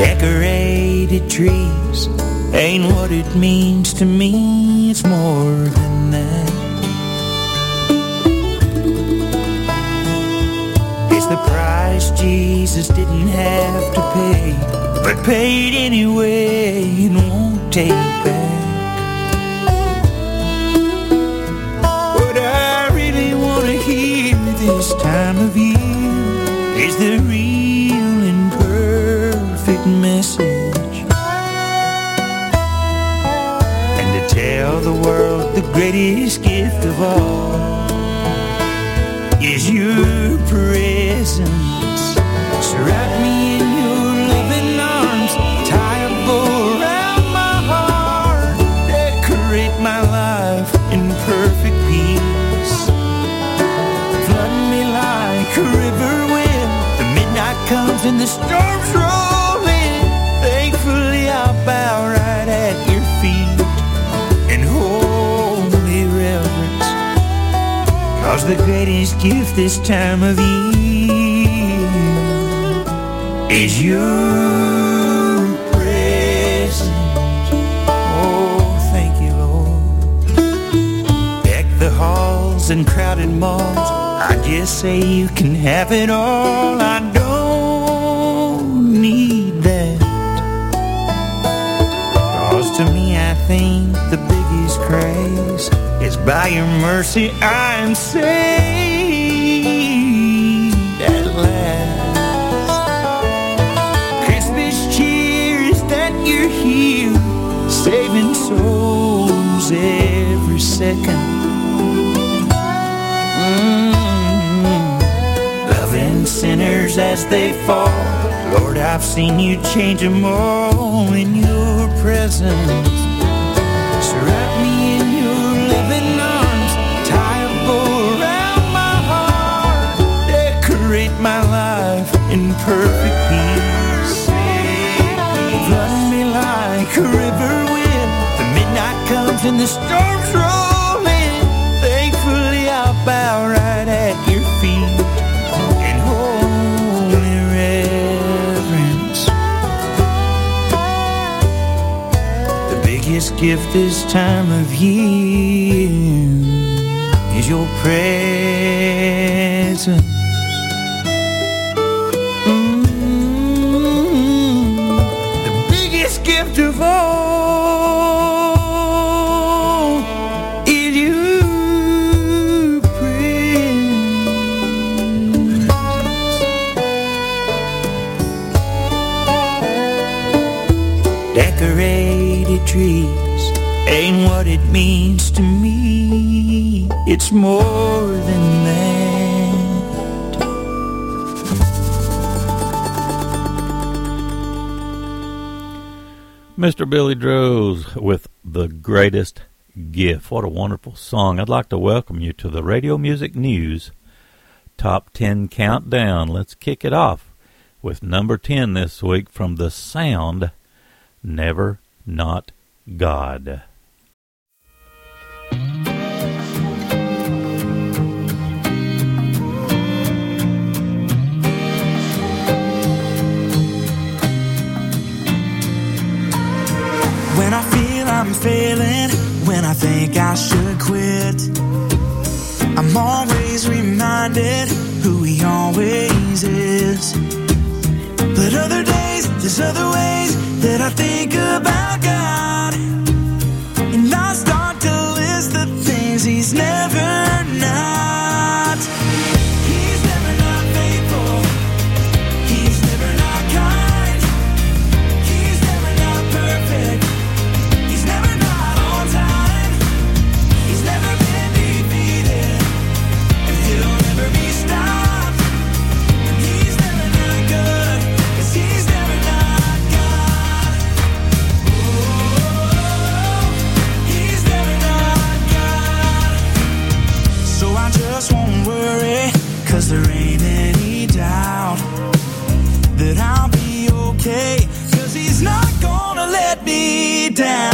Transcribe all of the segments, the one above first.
Decorated trees ain't what it means to me, it's more than that. It's the price Jesus didn't have to pay, but paid anyway and won't take back. What I really want to hear this time of year is the perfect message. And to tell the world the greatest gift of all is your presence. Wrap me in your loving arms, tie a bow around my heart, decorate my life in perfect peace. Flood me like a river when the midnight comes and the storms roll the greatest gift this time of year is your presence. Oh, thank you, Lord. The halls and crowded malls. I just say you can have it all. I don't craze is by your mercy I am saved at last. Christmas cheer is that you're here, saving souls every second. Mm. Loving sinners as they fall. Lord, I've seen you change them all in your presence. Perfect peace. Flood me like a river when the midnight comes and the storms roll in. Thankfully, I'll bow right at your feet in holy reverence. The biggest gift this time of year is your presence. Mr. Billy Droze with The Greatest Gift. What a wonderful song. I'd like to welcome you to the Radio Music News Top 10 Countdown. Let's kick it off with number 10 this week from The Sound Never Not God. Feel I'm failing, when I think I should quit, I'm always reminded who he always is. But other days, there's other ways that I think about God. Down.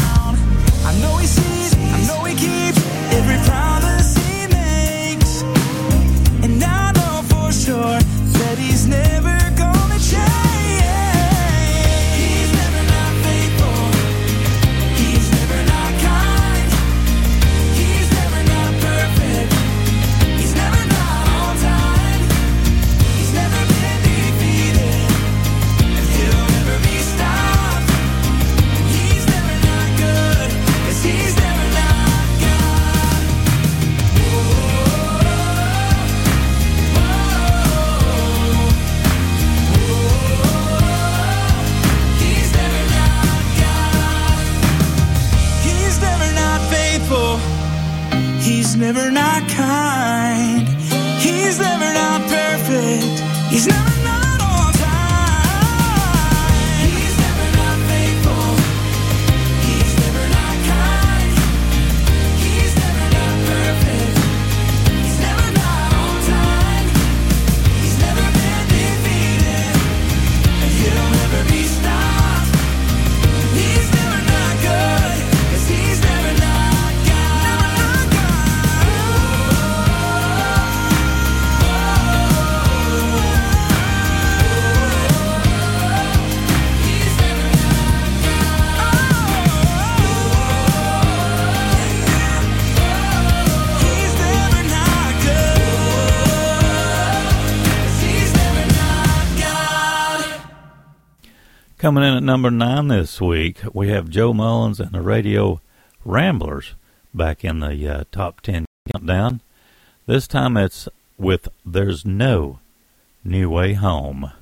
Coming in at number nine this week, we have Joe Mullins and the Radio Ramblers back in the uh, top 10 countdown. This time it's with There's No New Way Home.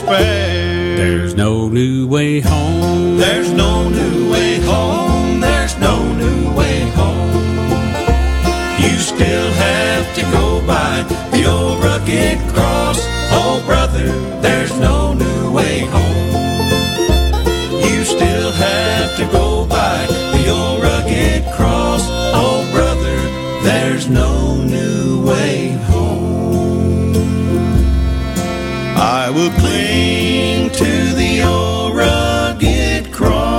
Despair. There's no new way home. There's no new way home. There's no new way home. You still have to go by the old rugged cross. Oh, brother, there's no new way home. You still have to go by the old rugged cling to the old rugged cross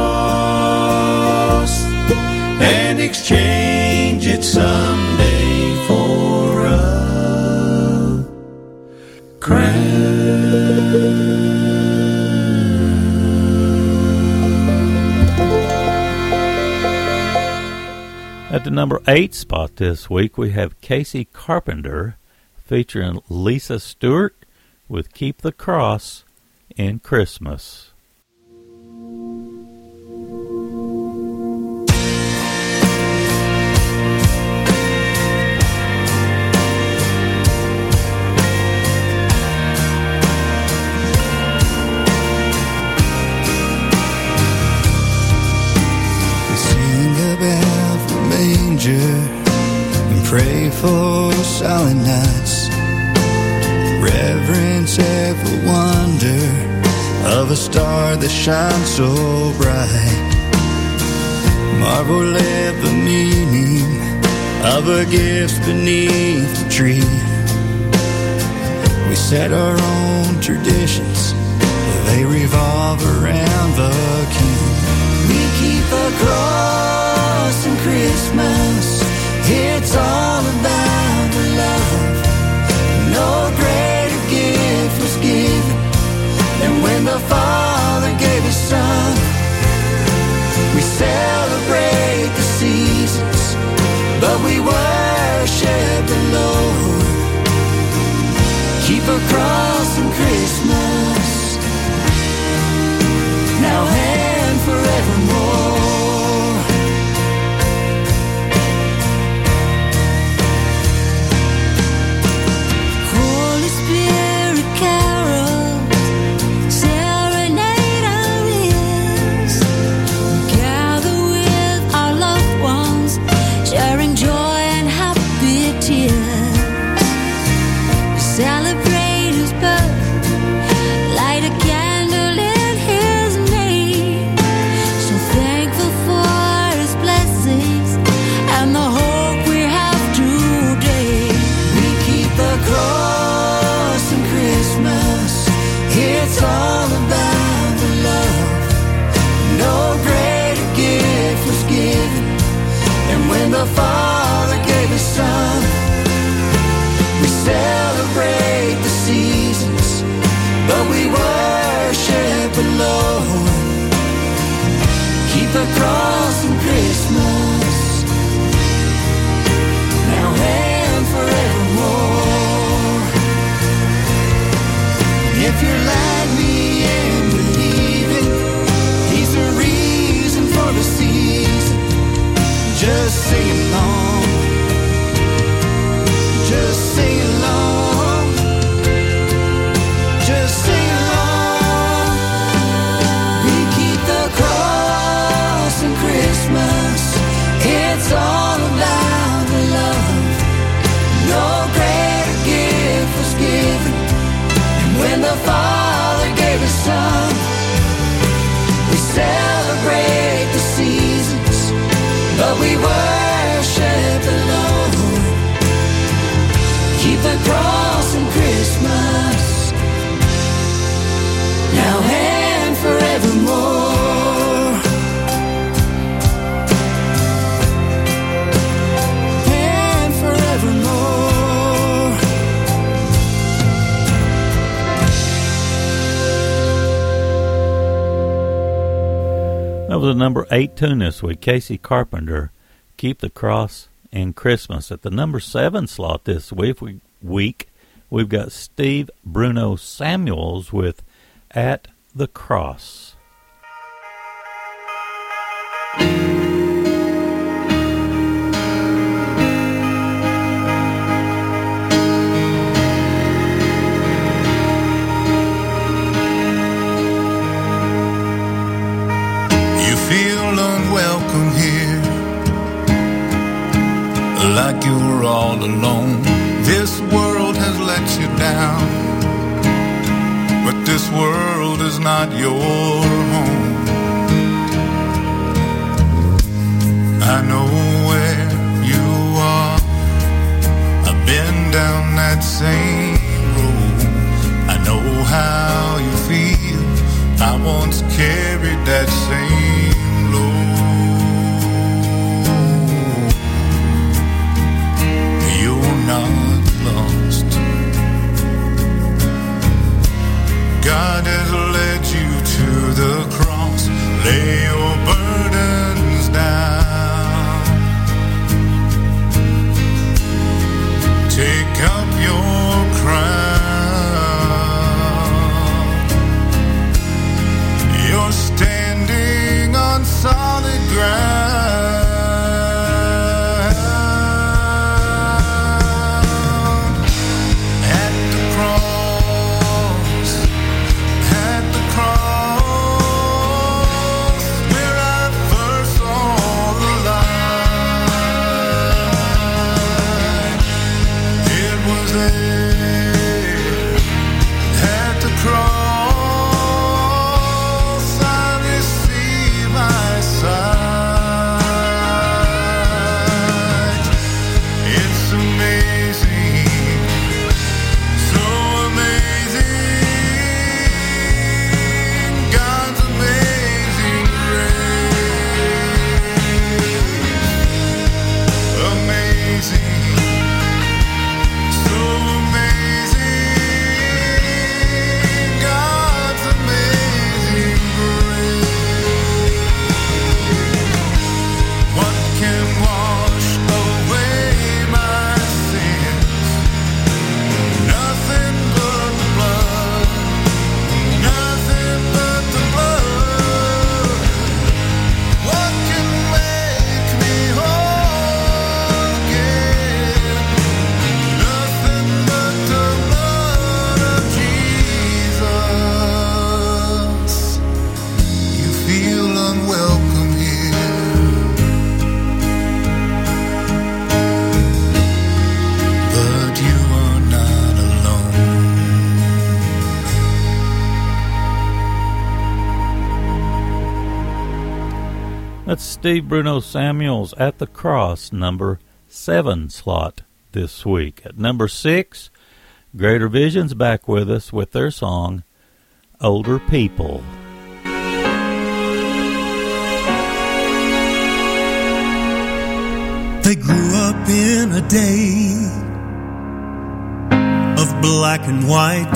and exchange it someday for a crown. At the number eight spot this week, we have Casey Carpenter featuring Lisa Stewart with Keep the Cross and Christmas. And pray for silent nights. Reverence every wonder of a star that shines so bright. Marvel at the meaning of a gift beneath the tree. We set our own traditions, they revolve around the king. We keep a cross in Christmas. It's all Christmas. Eight tune with. Casey Carpenter, Keep the Cross and Christmas. At the number seven slot this week, we, week we've got Steve Bruno Samuels with At the Cross. Like you were all alone. This world has let you down, but this world is not your home. I know where you are. I've been down that same road. I know how you feel. I once carried that same not lost. God has led you to the cross. Lay your burdens down. Take up your crown. You're standing on solid ground. Steve Bruno Samuels at the cross, number seven slot this week. At number six, Greater Vision's back with us with their song, Older People. They grew up in a day of black and white,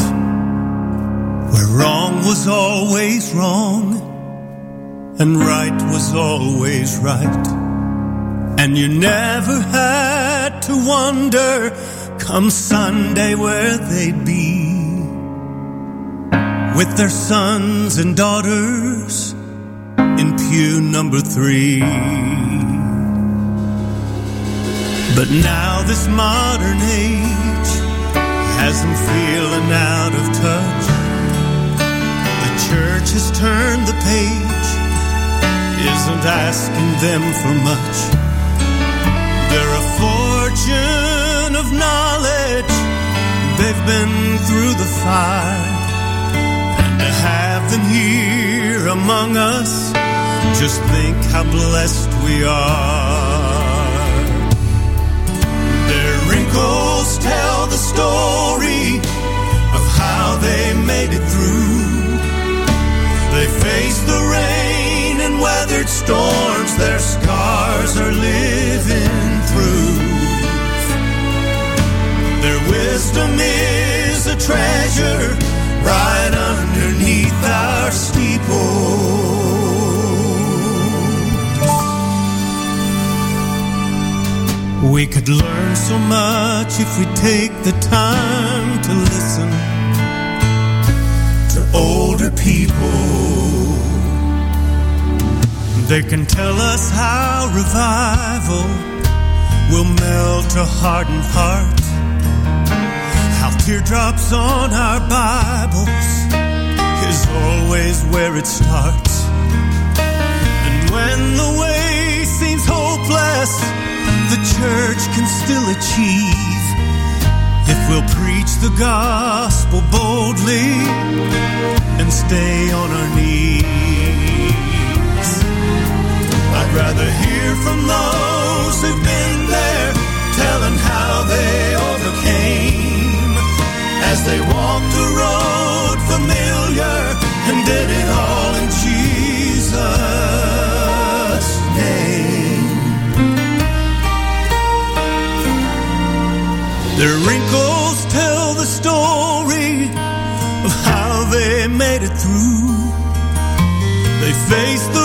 where wrong was always wrong and right was always right. And you never had to wonder come Sunday where they'd be with their sons and daughters in pew number three. But now this modern age has them feeling out of touch. The church has turned the page, isn't asking them for much. They're a fortune of knowledge, they've been through the fire. And to have them here among us, just think how blessed we are. Their wrinkles tell the story of how they made it through. They faced the rain weathered storms, their scars are living through. Their wisdom is a treasure right underneath our steeple. We could learn so much if we take the time to listen to older people. They can tell us how revival will melt a hardened heart, how teardrops on our Bibles is always where it starts. And when the way seems hopeless, the church can still achieve if we'll preach the gospel boldly and stay on our rather hear from those who've been there, telling how they overcame as they walked a road familiar and did it all in Jesus' name. Their wrinkles tell the story of how they made it through. They faced the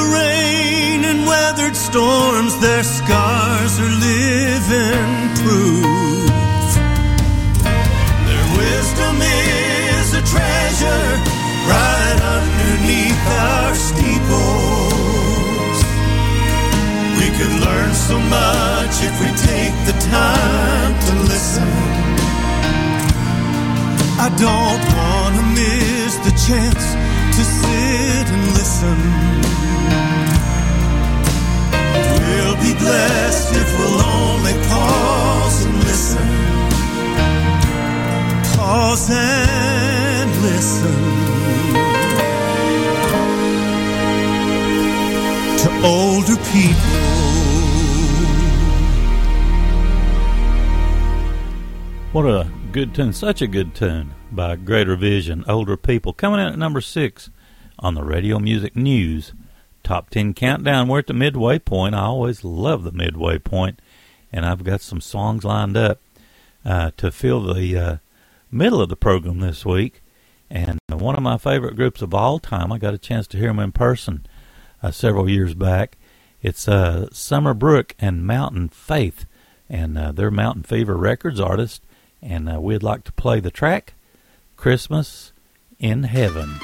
storms, their scars are living proof. Their wisdom is a treasure right underneath our steeples. We could learn so much if we take the time to listen. I don't want to miss the chance to sit and listen. Be blessed if we'll only pause and listen. Pause and listen to older people. What a good tune, such a good tune by Greater Vision, Older People. Coming in at number six on the Radio Music News Top 10 Countdown. We're at the midway point. I always love the midway point, and I've got some songs lined up uh, to fill the uh, middle of the program this week. And one of my favorite groups of all time, I got a chance to hear them in person uh, several years back. It's uh, Summer Brooke and Mountain Faith, and uh, they're Mountain Fever Records artists and uh, we'd like to play the track Christmas in Heaven.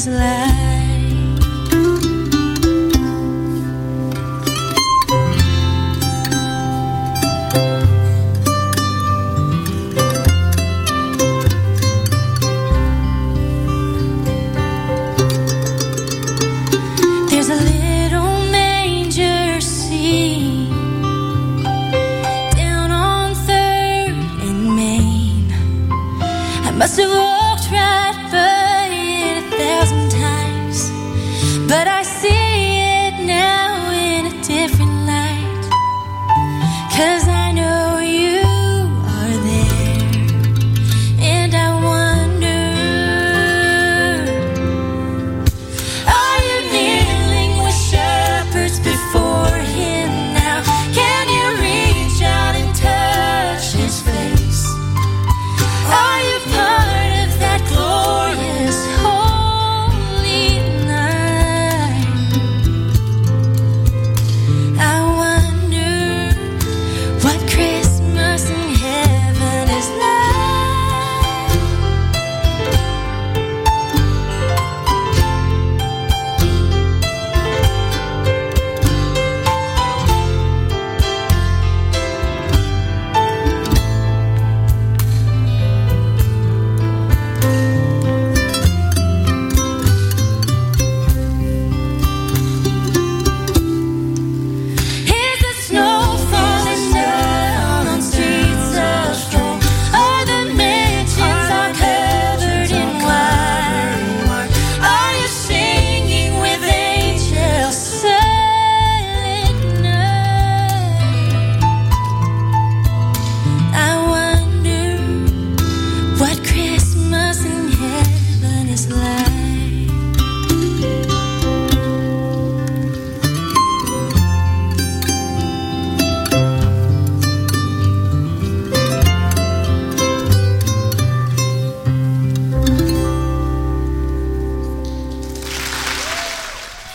his life. There's a little manger scene down on Third and Main. I must have walked right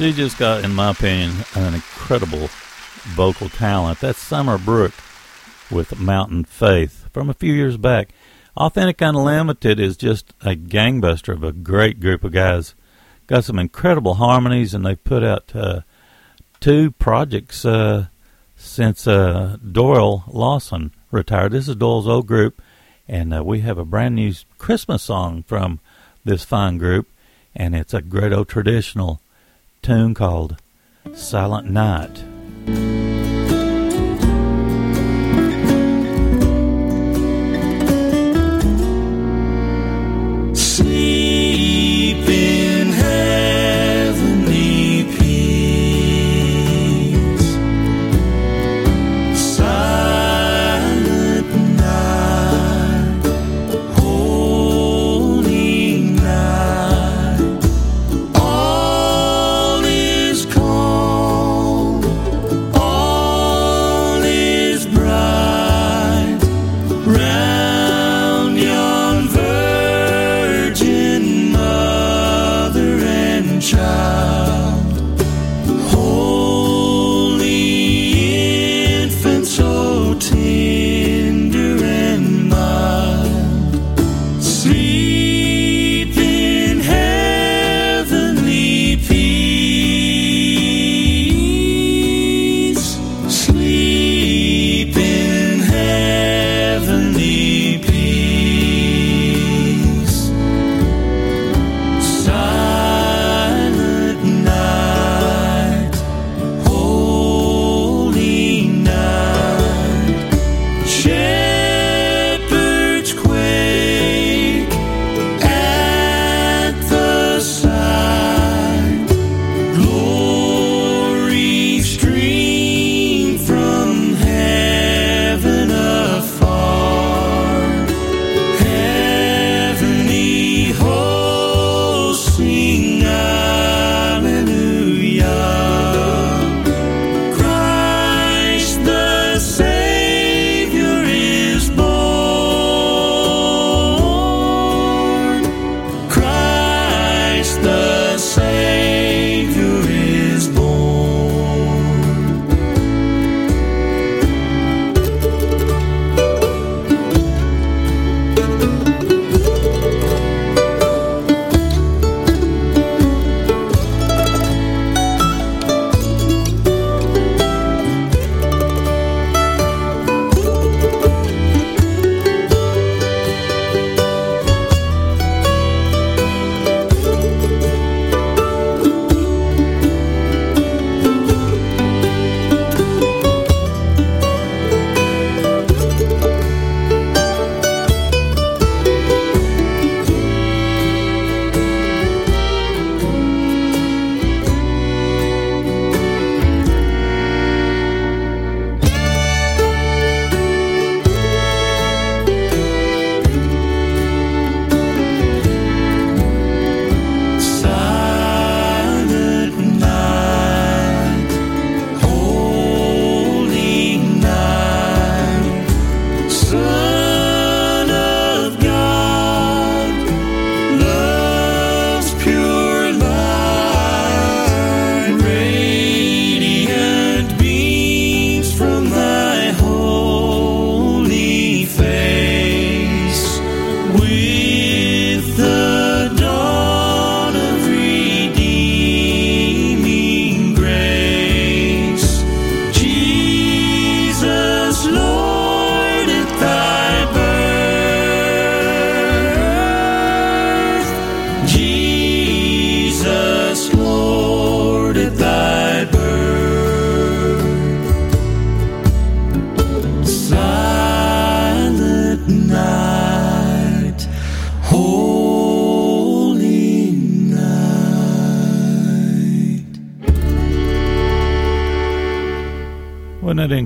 She just got, in my opinion, an incredible vocal talent. That's Summer Brooke with Mountain Faith from a few years back. Authentic Unlimited is just a gangbuster of a great group of guys. Got some incredible harmonies, and they put out uh, two projects uh, since uh, Doyle Lawson retired. This is Doyle's old group, and uh, we have a brand new Christmas song from this fine group, and it's a great old traditional tune called Silent Night.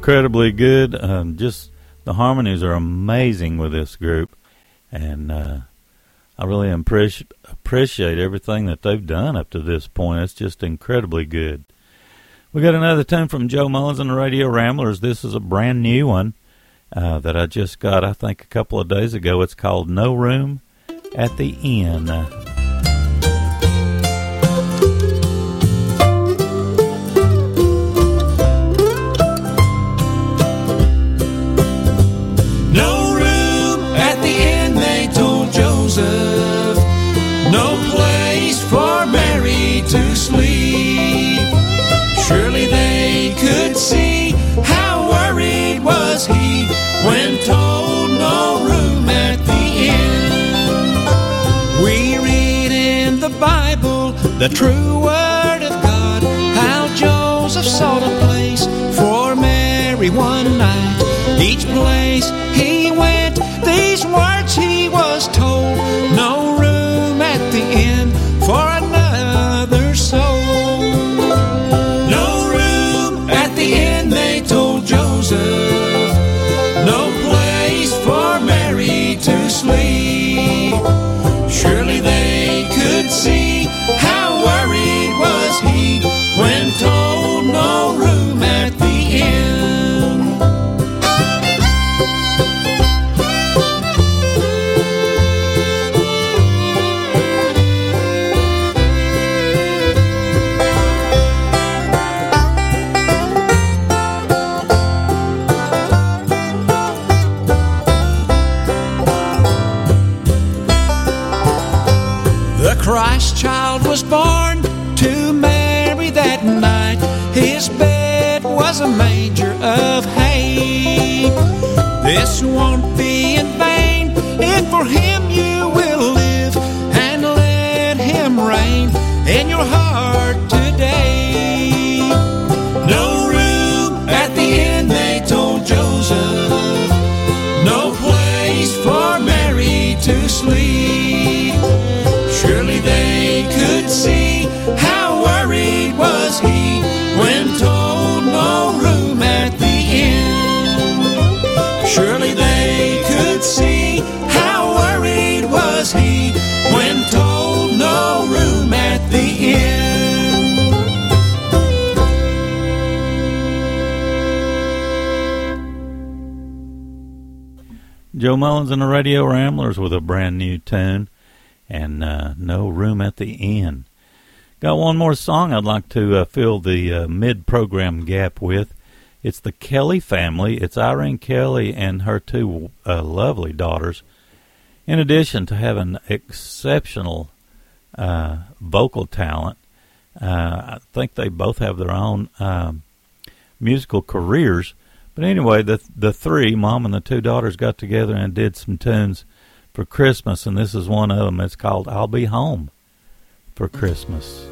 Incredibly good? Um, just the harmonies are amazing with this group, and uh, I really appreciate appreciate everything that they've done up to this point. It's just incredibly good. We got another tune from Joe Mullins and the Radio Ramblers. This is a brand new one uh, that I just got, I think, a couple of days ago. It's called No Room at the Inn. True word of God, how Joseph sought a place for Mary one night. Each place he Mullins and the Radio Ramblers with a brand new tune and uh, no room at the inn. Got one more song I'd like to uh, fill the uh, mid program gap with. It's the Kelly family. It's Irene Kelly and her two uh, lovely daughters. In addition to having exceptional uh, vocal talent, uh, I think they both have their own um, musical careers. But anyway, the the three, mom and the two daughters, got together and did some tunes for Christmas, and this is one of them. It's called "I'll Be Home for Christmas."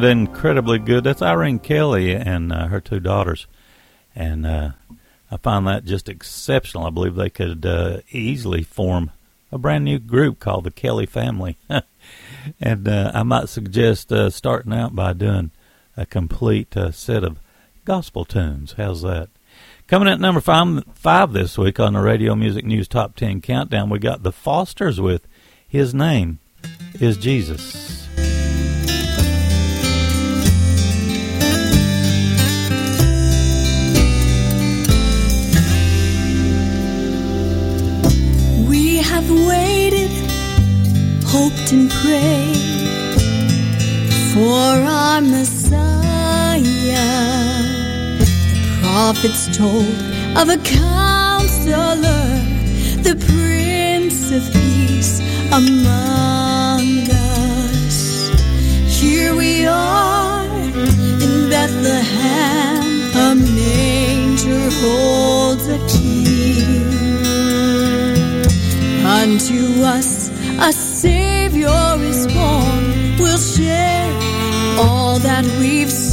That incredibly good? That's Irene Kelly and uh, her two daughters. And uh, I find that just exceptional. I believe they could uh, easily form a brand new group called the Kelly Family. and uh, I might suggest uh, starting out by doing a complete uh, set of gospel tunes. How's that? Coming at number five, five this week on the Radio Music News Top 10 Countdown, we got the Fosters with His Name is Jesus. Have waited, hoped and prayed for our Messiah. The prophets told of a counselor, the Prince of Peace among us. Here we are in Bethlehem, a manger holds a king. Unto us a Savior is born. We'll share all that we've seen.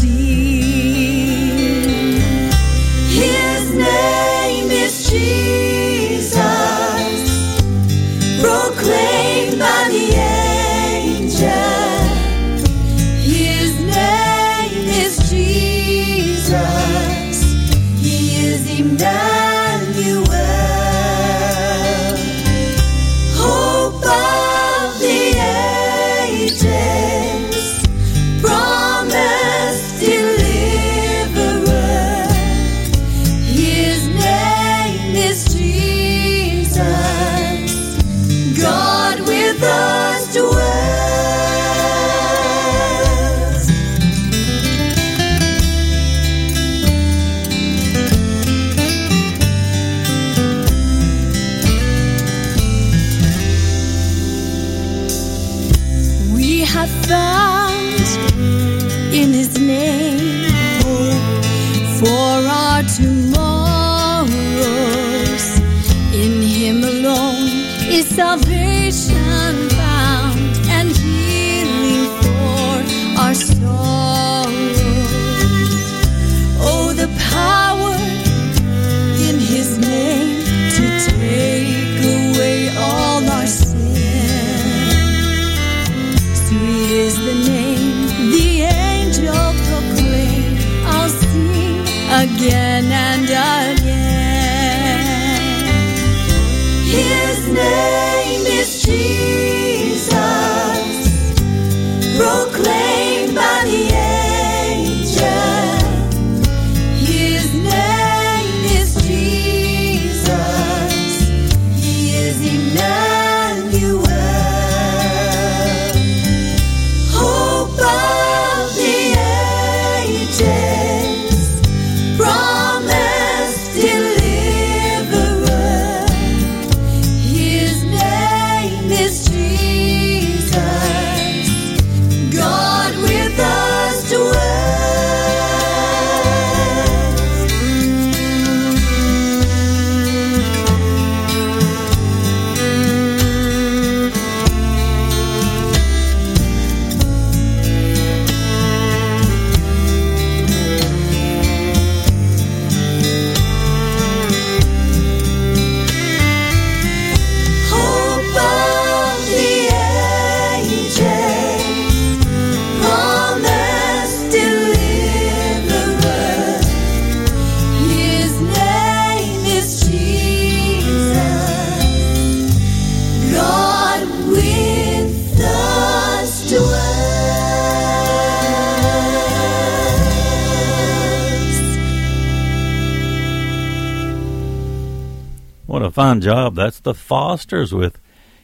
Job. That's the Fosters with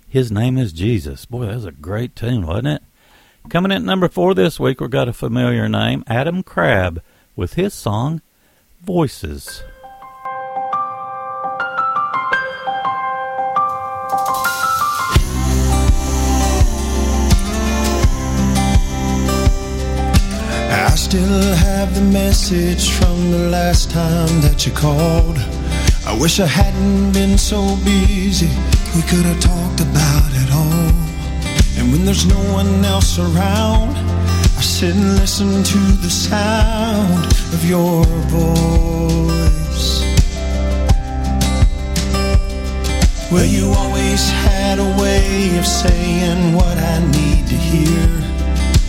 His Name is Jesus. Boy, that was a great tune, wasn't it? Coming in at number four this week, we've got a familiar name, Adam Crabb, with his song, Voices. I still have the message from the last time that you called. I wish I hadn't been so busy. We could have talked about it all. And when there's no one else around, I sit and listen to the sound of your voice. Well, you always had a way of saying what I need to hear.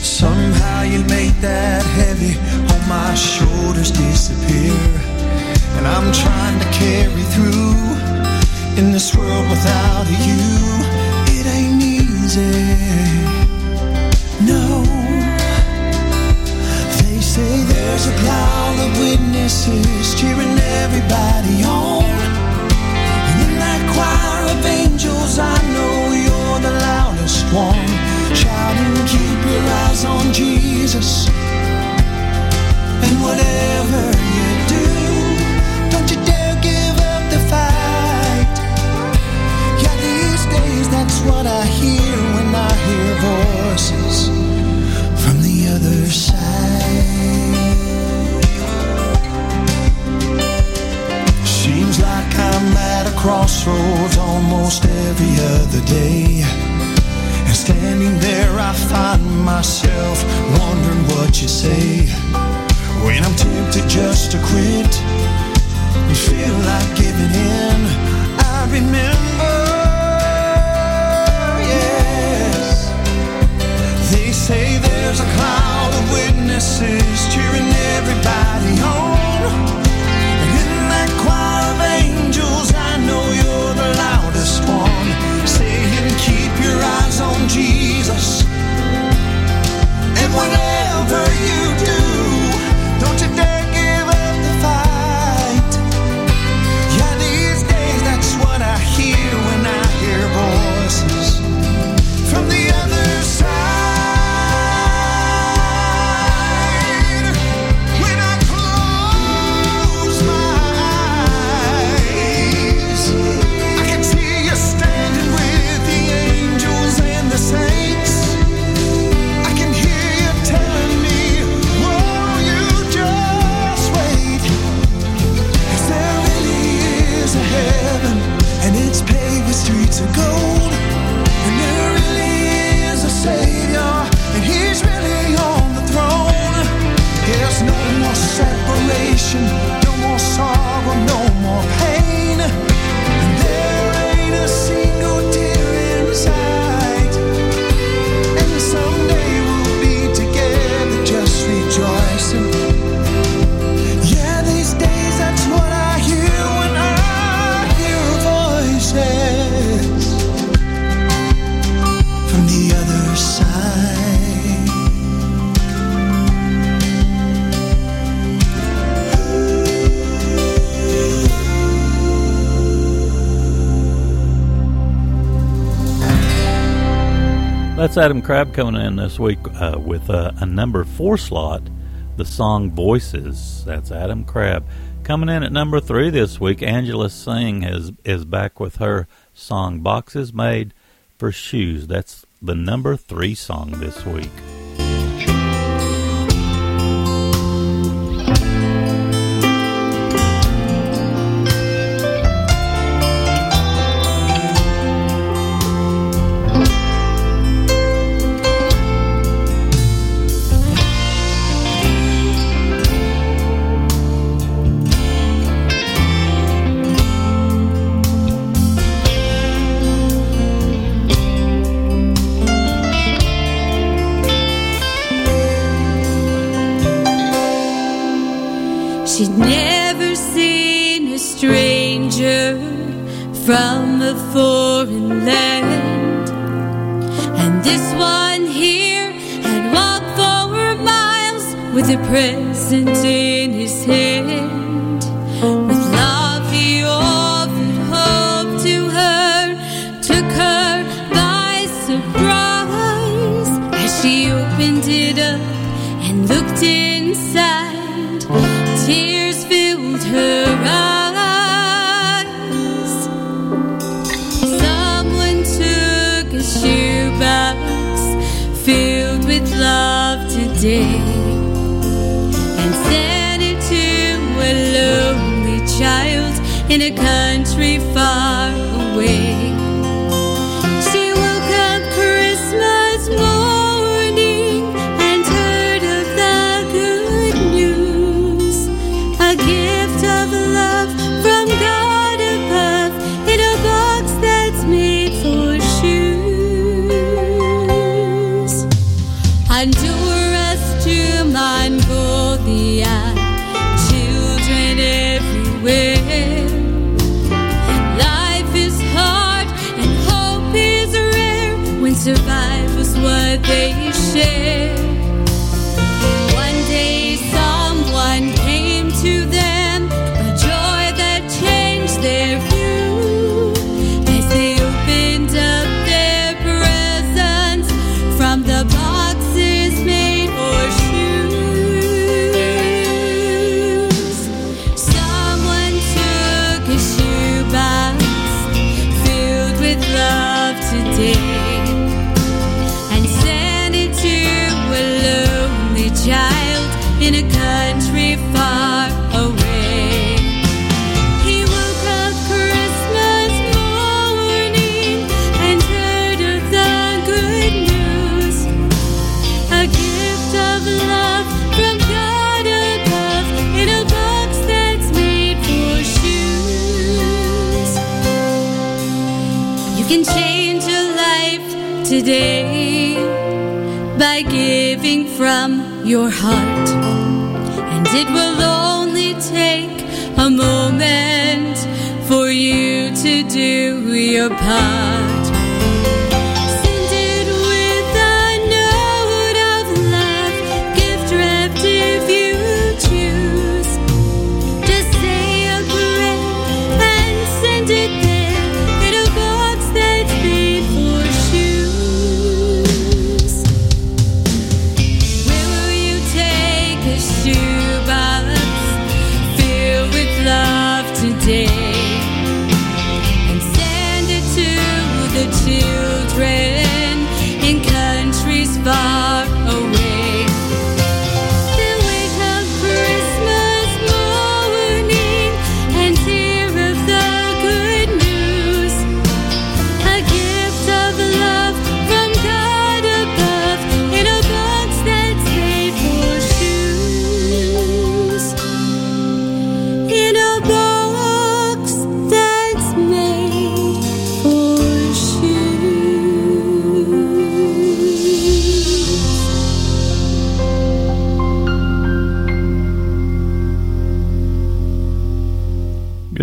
Somehow you made that heavy on my shoulders disappear. And I'm trying to carry through in this world without you. It ain't easy. No. They say there's a cloud of witnesses cheering everybody on. And in that choir of angels, I know you're the loudest one. Shouting, keep your eyes on Jesus. And whatever you do, that's what I hear when I hear voices from the other side. Seems like I'm at a crossroads almost every other day. And standing there, I find myself wondering what you say. When I'm tempted just to quit and feel like giving in, That's Adam Crabb coming in this week uh, with uh, a number four slot, the song Voices. That's Adam Crabb. Coming in at number three this week, Angela Singh is, is back with her song Boxes Made for Shoes. That's the number three song this week. She'd never seen a stranger from a foreign land. And this one here had walked four miles with a present in his hand. In a country far your heart. And it will only take a moment for you to do your part.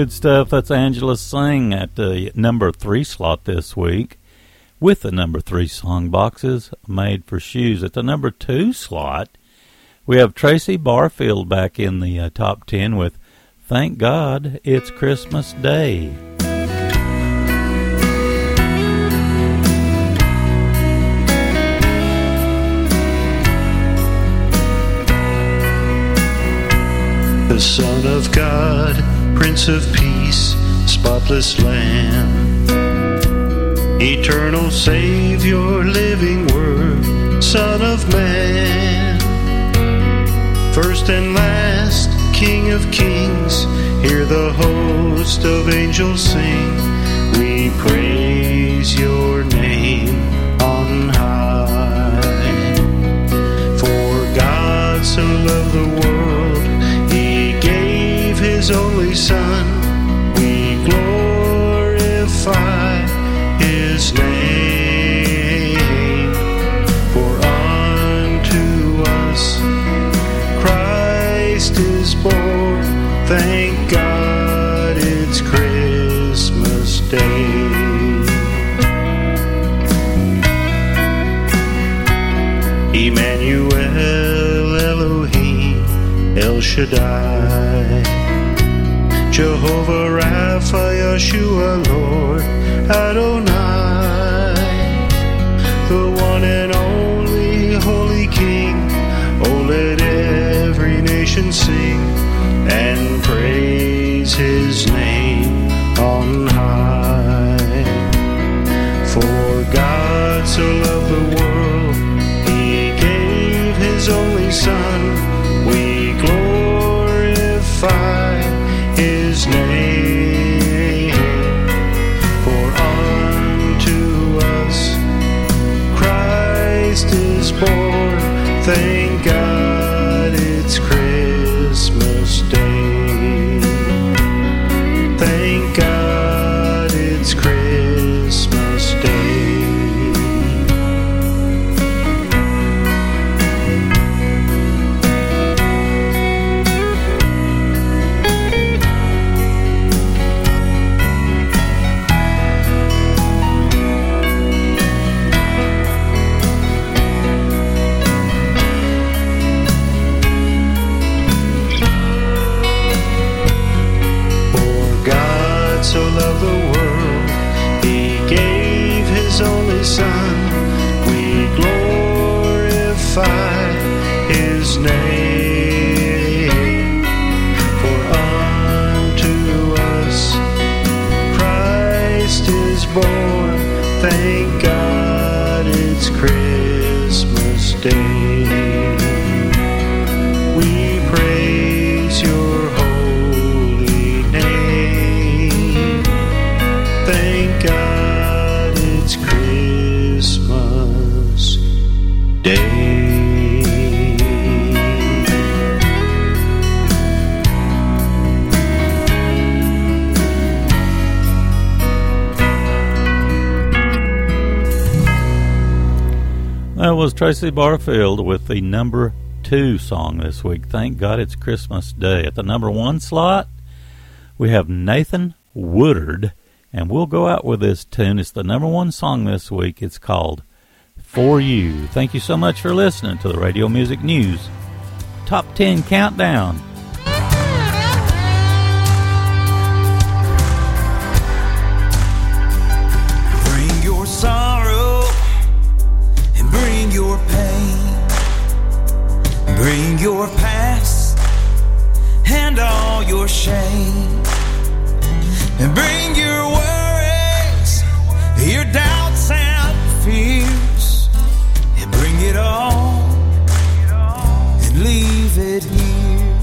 Good stuff. That's Angela Singh at the number three slot this week with the number three song boxes made for shoes. At the number two slot, we have Tracy Barfield back in the uh, top ten with Thank God It's Christmas Day. the Son of God, Prince of Peace, spotless Lamb, eternal Savior, living Word, Son of Man, first and last, King of Kings, hear the host of angels sing, we praise your name on high. For God so loved His only Son. We glorify His name. For unto us Christ is born. Thank God it's Christmas Day. Emmanuel Elohim El Shaddai Jehovah Rapha Yeshua Lord Adonai The one and only Holy King. Oh let every nation sing And praise his name Thank God it's Christmas Tracy Barfield with the number two song this week. Thank God it's Christmas Day. At the number one slot, we have Nathan Woodard, and we'll go out with this tune. It's the number one song this week. It's called For You. Thank you so much for listening to the Radio Music News Top 10 Countdown. Bring your past and all your shame. And bring your worries, your doubts and fears. And bring it all and leave it here.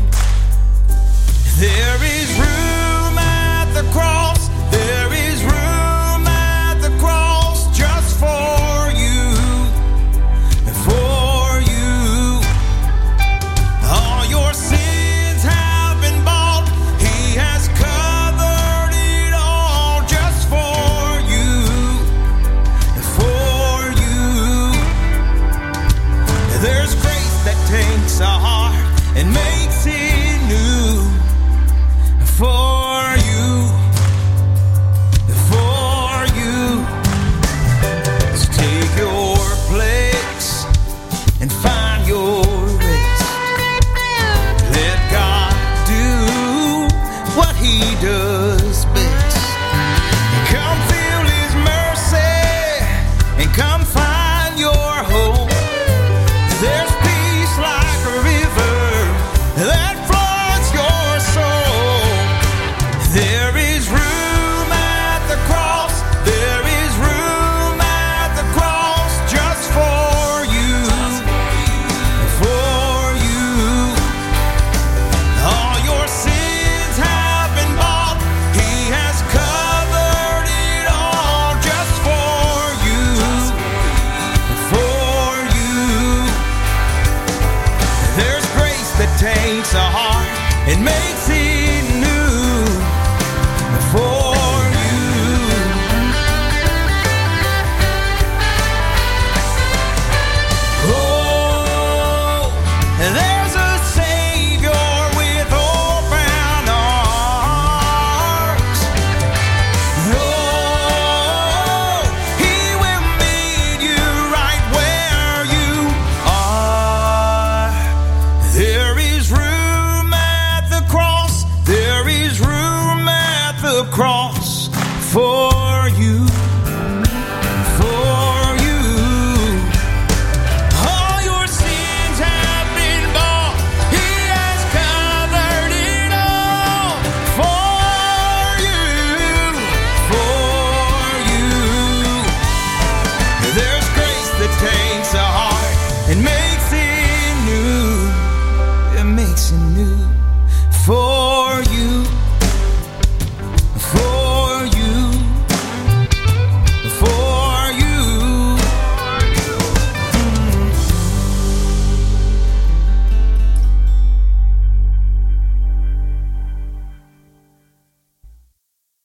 There is And maybe.